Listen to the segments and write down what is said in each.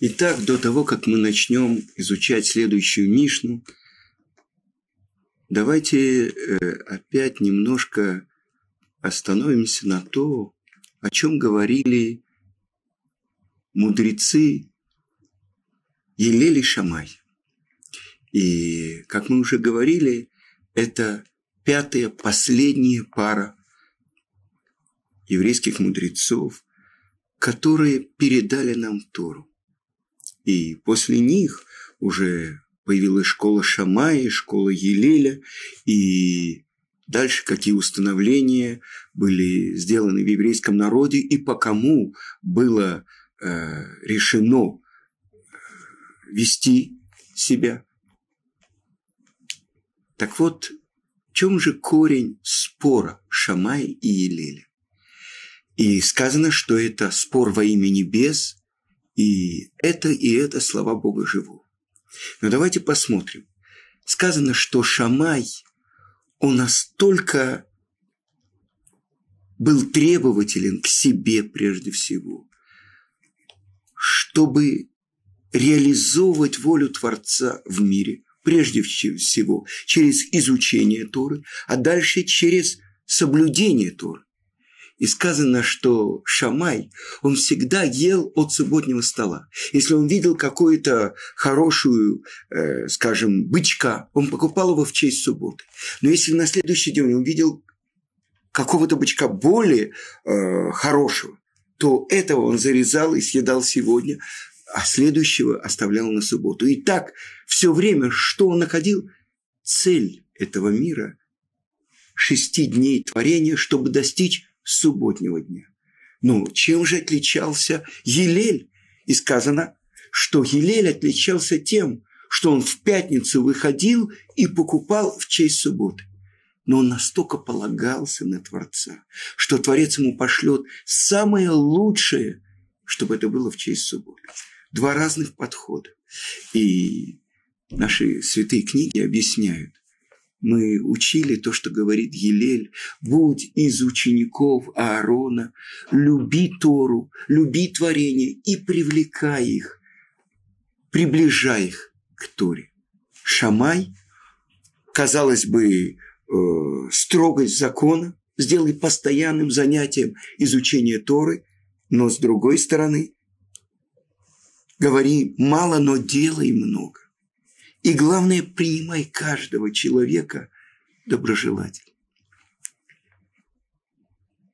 Итак, до того, как мы начнем изучать следующую Мишну, давайте э, опять немножко остановимся на то, о чем говорили мудрецы Елели Шамай. И, как мы уже говорили, это пятая, последняя пара еврейских мудрецов, которые передали нам Тору. И после них уже появилась школа Шамая, школа Елеля, и дальше какие установления были сделаны в еврейском народе и по кому было э, решено э, вести себя. Так вот, в чем же корень спора Шамая и Елеля? И сказано, что это спор во имя небес, и это и это слова Бога живу. Но давайте посмотрим. Сказано, что Шамай, он настолько был требователен к себе прежде всего, чтобы реализовывать волю Творца в мире, прежде всего через изучение Торы, а дальше через соблюдение Торы. И сказано, что Шамай, он всегда ел от субботнего стола. Если он видел какую-то хорошую, э, скажем, бычка, он покупал его в честь субботы. Но если на следующий день он видел какого-то бычка более э, хорошего, то этого он зарезал и съедал сегодня, а следующего оставлял на субботу. И так все время, что он находил? Цель этого мира – шести дней творения, чтобы достичь субботнего дня. Ну, чем же отличался Елель? И сказано, что Елель отличался тем, что он в пятницу выходил и покупал в честь субботы. Но он настолько полагался на Творца, что Творец ему пошлет самое лучшее, чтобы это было в честь субботы. Два разных подхода. И наши святые книги объясняют, мы учили то, что говорит Елель. Будь из учеников Аарона, люби Тору, люби творение и привлекай их, приближай их к Торе. Шамай, казалось бы, э, строгость закона, сделай постоянным занятием изучение Торы, но с другой стороны, говори мало, но делай много. И главное, принимай каждого человека доброжелательно.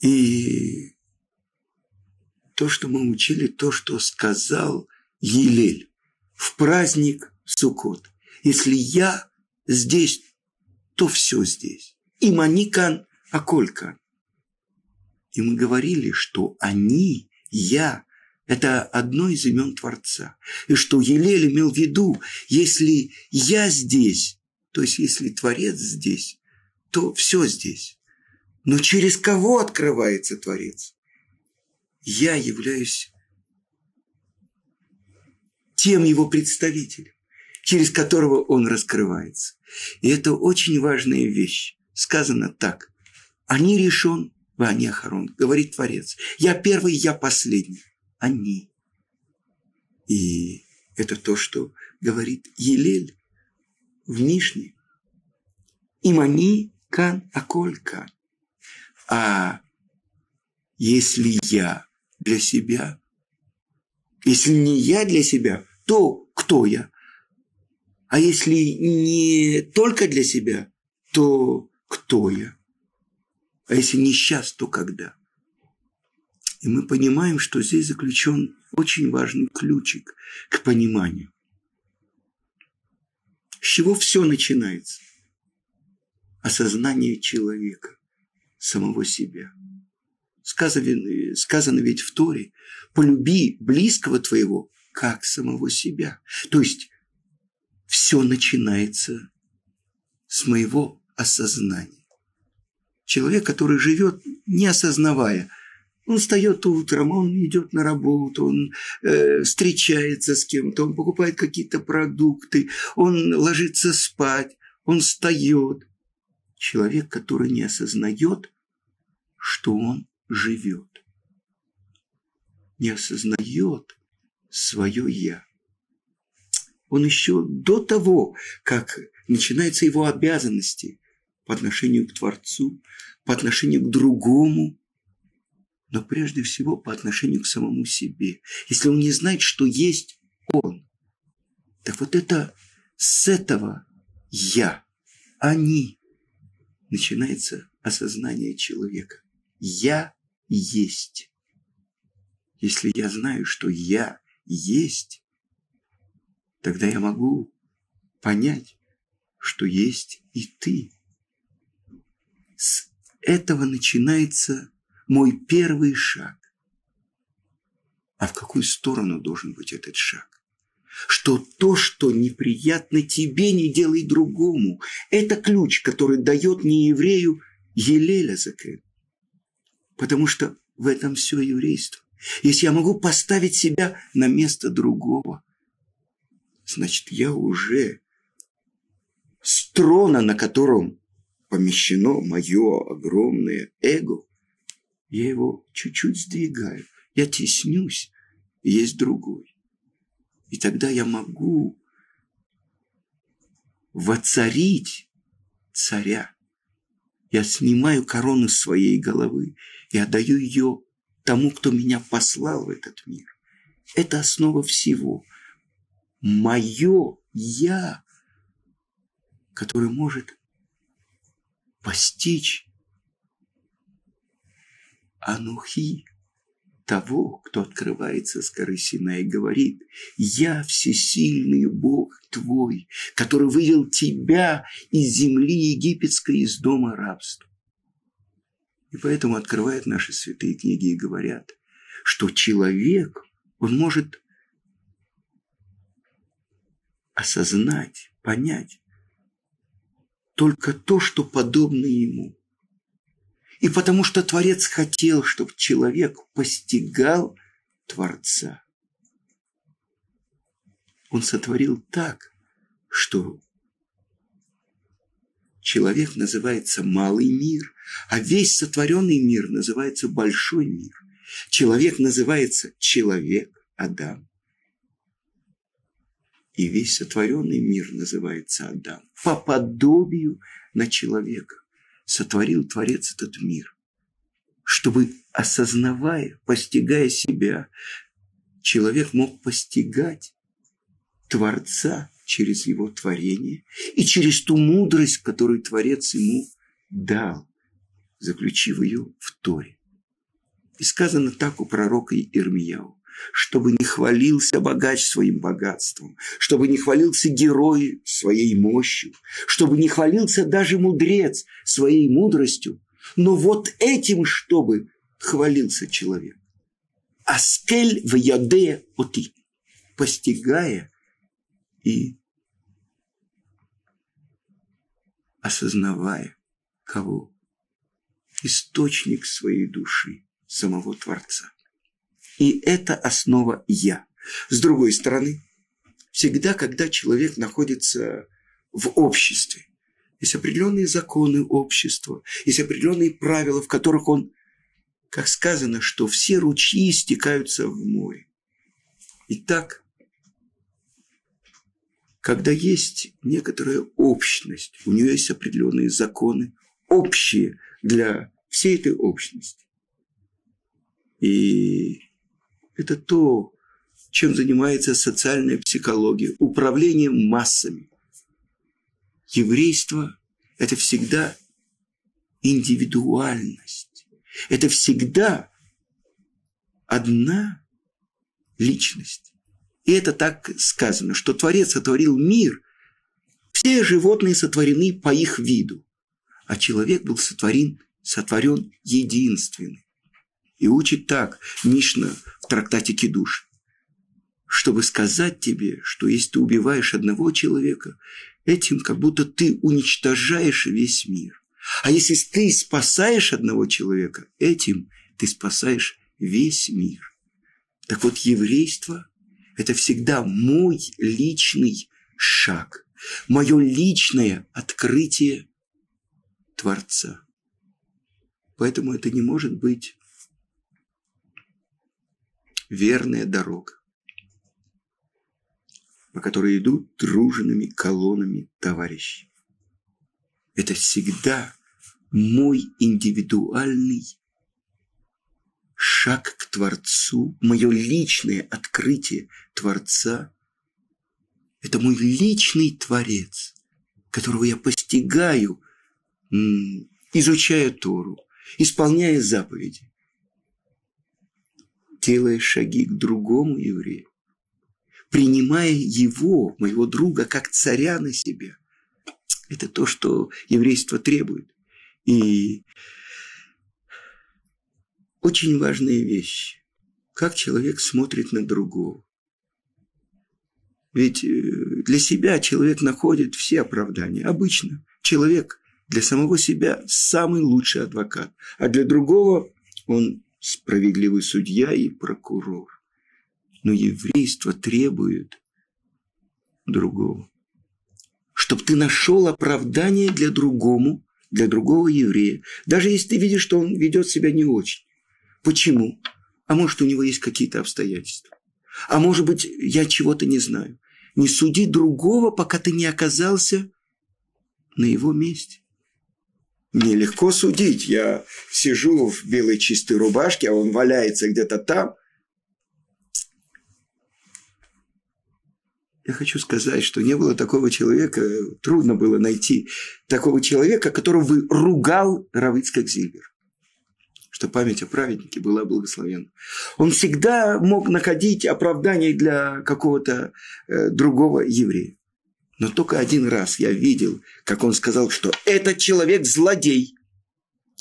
И то, что мы учили, то, что сказал Елель в праздник Суккот. Если я здесь, то все здесь. И Маникан, а Колькан. И мы говорили, что они, я, это одно из имен Творца. И что Елель имел в виду, если я здесь, то есть если Творец здесь, то все здесь. Но через кого открывается Творец? Я являюсь тем его представителем, через которого он раскрывается. И это очень важная вещь. Сказано так. Они решен, Ваня Харон, говорит Творец. Я первый, я последний они. И это то, что говорит Елель в Мишне. Им они кан, а. А если я для себя, если не я для себя, то кто я? А если не только для себя, то кто я? А если не сейчас, то когда? И мы понимаем, что здесь заключен очень важный ключик к пониманию. С чего все начинается? Осознание человека, самого себя. Сказано, сказано ведь в Торе, полюби близкого твоего, как самого себя. То есть все начинается с моего осознания. Человек, который живет, не осознавая – он встает утром, он идет на работу, он э, встречается с кем-то, он покупает какие-то продукты, он ложится спать, он встает. Человек, который не осознает, что он живет. Не осознает, свое «я». Он еще до того, как начинаются его обязанности по отношению к Творцу, по отношению к другому, но прежде всего по отношению к самому себе. Если он не знает, что есть он, так вот это с этого «я», они, начинается осознание человека. Я есть. Если я знаю, что я есть, тогда я могу понять, что есть и ты. С этого начинается мой первый шаг. А в какую сторону должен быть этот шаг? Что то, что неприятно тебе, не делай другому. Это ключ, который дает не еврею Елеля Закен. Потому что в этом все еврейство. Если я могу поставить себя на место другого, значит, я уже с трона, на котором помещено мое огромное эго, я его чуть-чуть сдвигаю, я теснюсь, есть другой. И тогда я могу воцарить царя. Я снимаю корону с своей головы и отдаю ее тому, кто меня послал в этот мир. Это основа всего. Мое «я», которое может постичь Анухи, того, кто открывается с горы Сина и говорит, «Я всесильный Бог твой, который вывел тебя из земли египетской, из дома рабства». И поэтому открывают наши святые книги и говорят, что человек, он может осознать, понять только то, что подобно ему. И потому что Творец хотел, чтобы человек постигал Творца. Он сотворил так, что человек называется малый мир, а весь сотворенный мир называется большой мир. Человек называется человек, Адам. И весь сотворенный мир называется Адам. По подобию на человека сотворил Творец этот мир, чтобы, осознавая, постигая себя, человек мог постигать Творца через его творение и через ту мудрость, которую Творец ему дал, заключив ее в Торе. И сказано так у пророка Ирмияу чтобы не хвалился богач своим богатством, чтобы не хвалился герой своей мощью, чтобы не хвалился даже мудрец своей мудростью, но вот этим, чтобы хвалился человек. Аскель в яде оти, постигая и осознавая кого? Источник своей души, самого Творца. И это основа «я». С другой стороны, всегда, когда человек находится в обществе, есть определенные законы общества, есть определенные правила, в которых он, как сказано, что все ручьи стекаются в море. Итак, когда есть некоторая общность, у нее есть определенные законы, общие для всей этой общности. И это то, чем занимается социальная психология, управлением массами. Еврейство – это всегда индивидуальность. Это всегда одна личность. И это так сказано, что Творец сотворил мир, все животные сотворены по их виду, а человек был сотворен, сотворен единственный. И учит так Мишна в трактате Кидуш, чтобы сказать тебе, что если ты убиваешь одного человека, этим как будто ты уничтожаешь весь мир. А если ты спасаешь одного человека, этим ты спасаешь весь мир. Так вот, еврейство – это всегда мой личный шаг, мое личное открытие Творца. Поэтому это не может быть верная дорога. по которой идут дружными колоннами товарищей. Это всегда мой индивидуальный шаг к Творцу, мое личное открытие Творца. Это мой личный Творец, которого я постигаю, изучая Тору, исполняя заповеди, делая шаги к другому еврею, принимая его, моего друга, как царя на себя. Это то, что еврейство требует. И очень важные вещи. Как человек смотрит на другого. Ведь э, для себя человек находит все оправдания. Обычно человек для самого себя самый лучший адвокат, а для другого он справедливый судья и прокурор. Но еврейство требует другого. Чтобы ты нашел оправдание для другому, для другого еврея, даже если ты видишь, что он ведет себя не очень. Почему? А может, у него есть какие-то обстоятельства. А может быть, я чего-то не знаю. Не суди другого, пока ты не оказался на его месте. Нелегко судить. Я сижу в белой чистой рубашке, а он валяется где-то там. Я хочу сказать, что не было такого человека, трудно было найти такого человека, которого бы ругал Равицкак Зильбер. Что память о праведнике была благословенна. Он всегда мог находить оправдание для какого-то э, другого еврея. Но только один раз я видел, как он сказал, что этот человек злодей.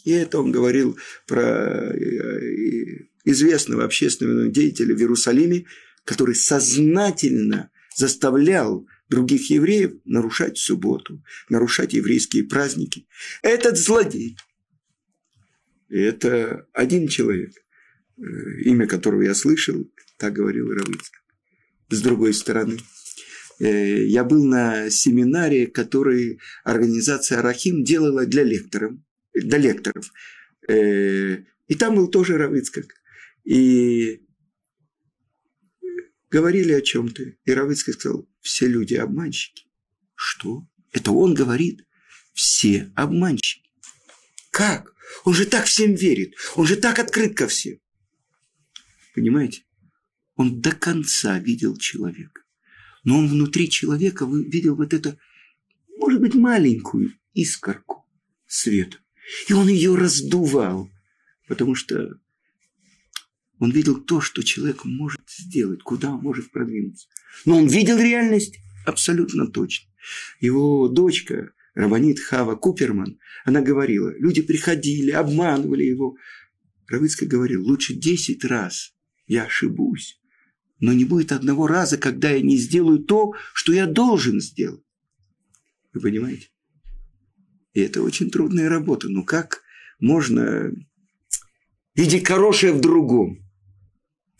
И это он говорил про э, известного общественного деятеля в Иерусалиме, который сознательно заставлял других евреев нарушать субботу, нарушать еврейские праздники. Этот злодей. Это один человек, э, имя которого я слышал, так говорил Равицкий. С другой стороны – Э, я был на семинаре, который организация Рахим делала для лекторов. Для лекторов. Э, и там был тоже Равицкак. И говорили о чем-то. И Равицкак сказал, все люди обманщики. Что? Это он говорит. Все обманщики. Как? Он же так всем верит. Он же так открыт ко всем. Понимаете? Он до конца видел человека но он внутри человека видел вот это, может быть, маленькую искорку света. И он ее раздувал, потому что он видел то, что человек может сделать, куда он может продвинуться. Но он видел реальность абсолютно точно. Его дочка, Рабанит Хава Куперман, она говорила, люди приходили, обманывали его. Равицкая говорил, лучше десять раз я ошибусь, но не будет одного раза, когда я не сделаю то, что я должен сделать. Вы понимаете? И это очень трудная работа. Ну как можно видеть хорошее в другом?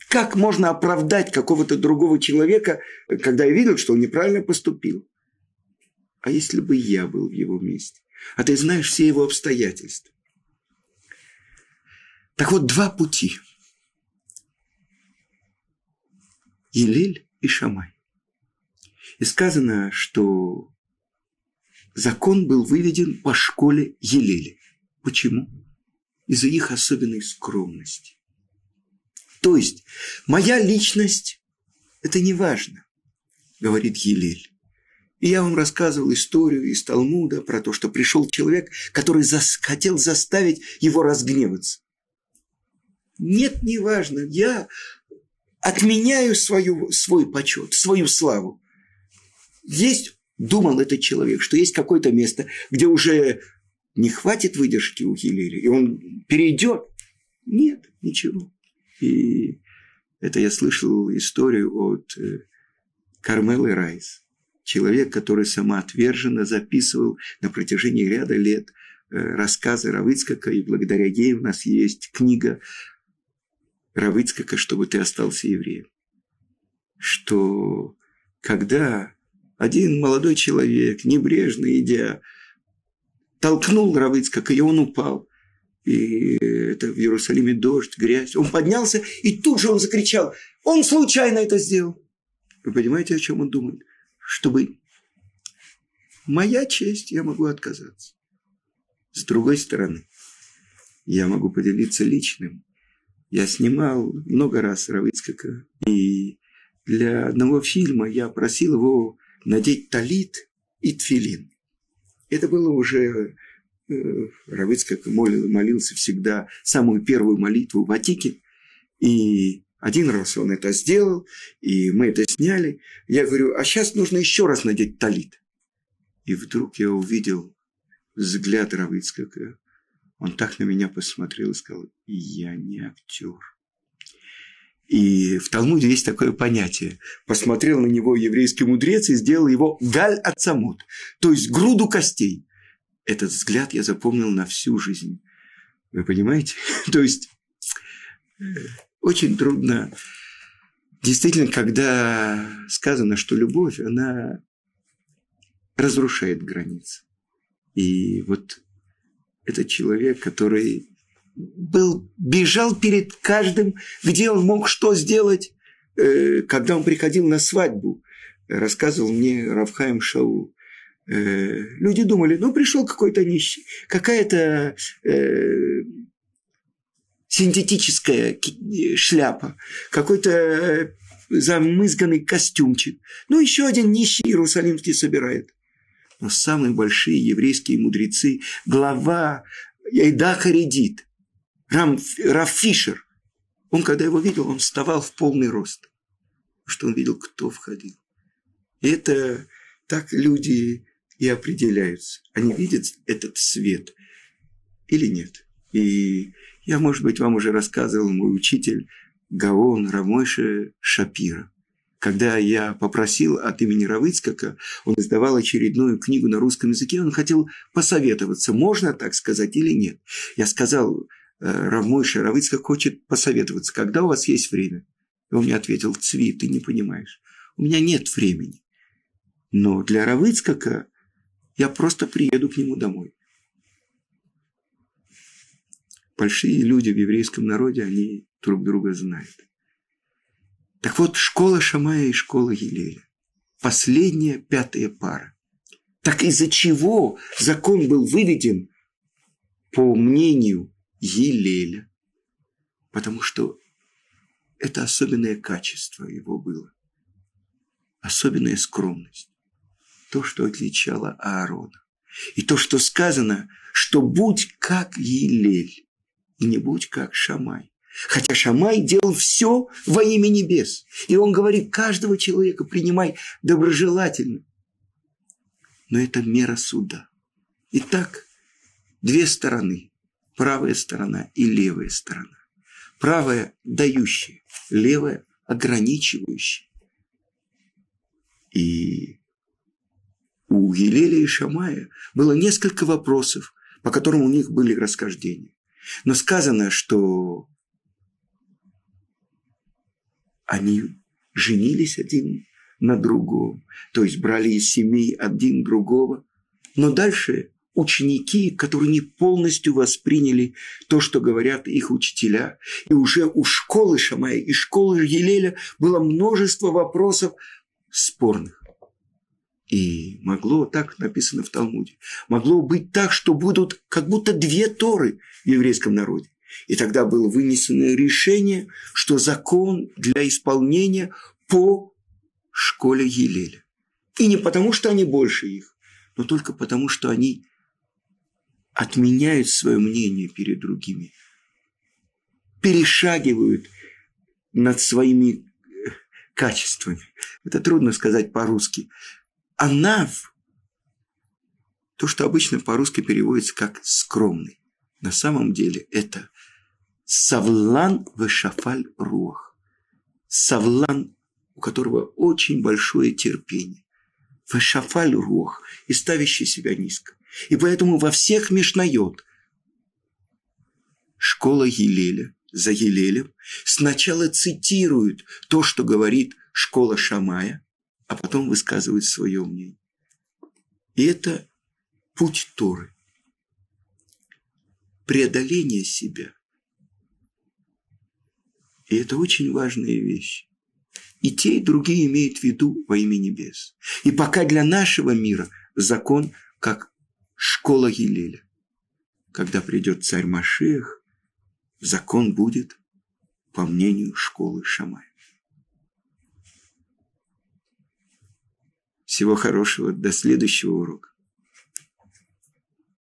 Как можно оправдать какого-то другого человека, когда я видел, что он неправильно поступил? А если бы я был в его месте? А ты знаешь все его обстоятельства. Так вот, два пути – Илель и Шамай. И сказано, что закон был выведен по школе Елели. Почему? Из-за их особенной скромности. То есть, моя личность – это не важно, говорит Елель. И я вам рассказывал историю из Талмуда про то, что пришел человек, который зас хотел заставить его разгневаться. Нет, не важно. Я отменяю свою, свой почет, свою славу. Есть, думал этот человек, что есть какое-то место, где уже не хватит выдержки у Хиллери, и он перейдет. Нет, ничего. И это я слышал историю от э, Кармелы Райс. Человек, который самоотверженно записывал на протяжении ряда лет э, рассказы Равыцкака, и благодаря ей у нас есть книга Равыцкака, чтобы ты остался евреем. Что когда один молодой человек, небрежно идя, толкнул Равыцкака, и он упал. И это в Иерусалиме дождь, грязь. Он поднялся, и тут же он закричал, он случайно это сделал. Вы понимаете, о чем он думает? Чтобы моя честь, я могу отказаться. С другой стороны, я могу поделиться личным. Я снимал много раз Равицкака, и для одного фильма я просил его надеть талит и тфилин. Это было уже э, Равицкак молил, молился всегда самую первую молитву в Атике, и один раз он это сделал, и мы это сняли. Я говорю, а сейчас нужно еще раз надеть талит. И вдруг я увидел взгляд Равицкака. Он так на меня посмотрел и сказал, я не актер. И в Талмуде есть такое понятие. Посмотрел на него еврейский мудрец и сделал его галь ацамут, то есть груду костей. Этот взгляд я запомнил на всю жизнь. Вы понимаете? то есть э, очень трудно. Действительно, когда сказано, что любовь, она разрушает границы. И вот этот человек, который был, бежал перед каждым, где он мог что сделать, э, когда он приходил на свадьбу, рассказывал мне Равхаем Шаул. Э, люди думали, ну, пришел какой-то нищий, какая-то э, синтетическая шляпа, какой-то замызганный костюмчик. Ну, еще один нищий иерусалимский собирает. Но самые большие еврейские мудрецы, глава Эйда Харидит, Рам, Раф Фишер, он, когда его видел, он вставал в полный рост. Потому что он видел, кто входил. И это так люди и определяются. Они видят этот свет или нет. И я, может быть, вам уже рассказывал мой учитель Гаон Рамойша Шапира. Когда я попросил от имени Равыцкака, он издавал очередную книгу на русском языке, он хотел посоветоваться, можно так сказать или нет. Я сказал, «Э, Равмойша Равыцкак хочет посоветоваться, когда у вас есть время? Он мне ответил, Цви, ты не понимаешь, у меня нет времени. Но для Равыцкака я просто приеду к нему домой. Большие люди в еврейском народе, они друг друга знают. Так вот, школа Шамая и школа Елеля. Последняя, пятая пара. Так из-за чего закон был выведен по мнению Елеля? Потому что это особенное качество его было. Особенная скромность. То, что отличало Аарона. И то, что сказано, что будь как Елель, и не будь как Шамай. Хотя Шамай делал все во имя небес. И он говорит, каждого человека принимай доброжелательно. Но это мера суда. Итак, две стороны. Правая сторона и левая сторона. Правая – дающая, левая – ограничивающая. И у Елеля и Шамая было несколько вопросов, по которым у них были расхождения. Но сказано, что они женились один на другом, то есть брали из семей один другого. Но дальше ученики, которые не полностью восприняли то, что говорят их учителя, и уже у школы Шамая и школы Елеля было множество вопросов спорных. И могло, так написано в Талмуде, могло быть так, что будут как будто две Торы в еврейском народе. И тогда было вынесено решение, что закон для исполнения по школе Елеля. И не потому, что они больше их, но только потому, что они отменяют свое мнение перед другими, перешагивают над своими э, качествами. Это трудно сказать по-русски. Анав, то, что обычно по-русски переводится как скромный. На самом деле это Савлан Вешафаль Руах. Савлан, у которого очень большое терпение. Вешафаль Руах и ставящий себя низко. И поэтому во всех Мишнает школа Елеля за Елелем сначала цитируют то, что говорит школа Шамая, а потом высказывают свое мнение. И это путь Торы. Преодоление себя – и это очень важная вещь. и те, и другие имеют в виду во имя небес. И пока для нашего мира закон как школа Гилеля. Когда придет царь Машех, закон будет по мнению школы Шамая. Всего хорошего, до следующего урока.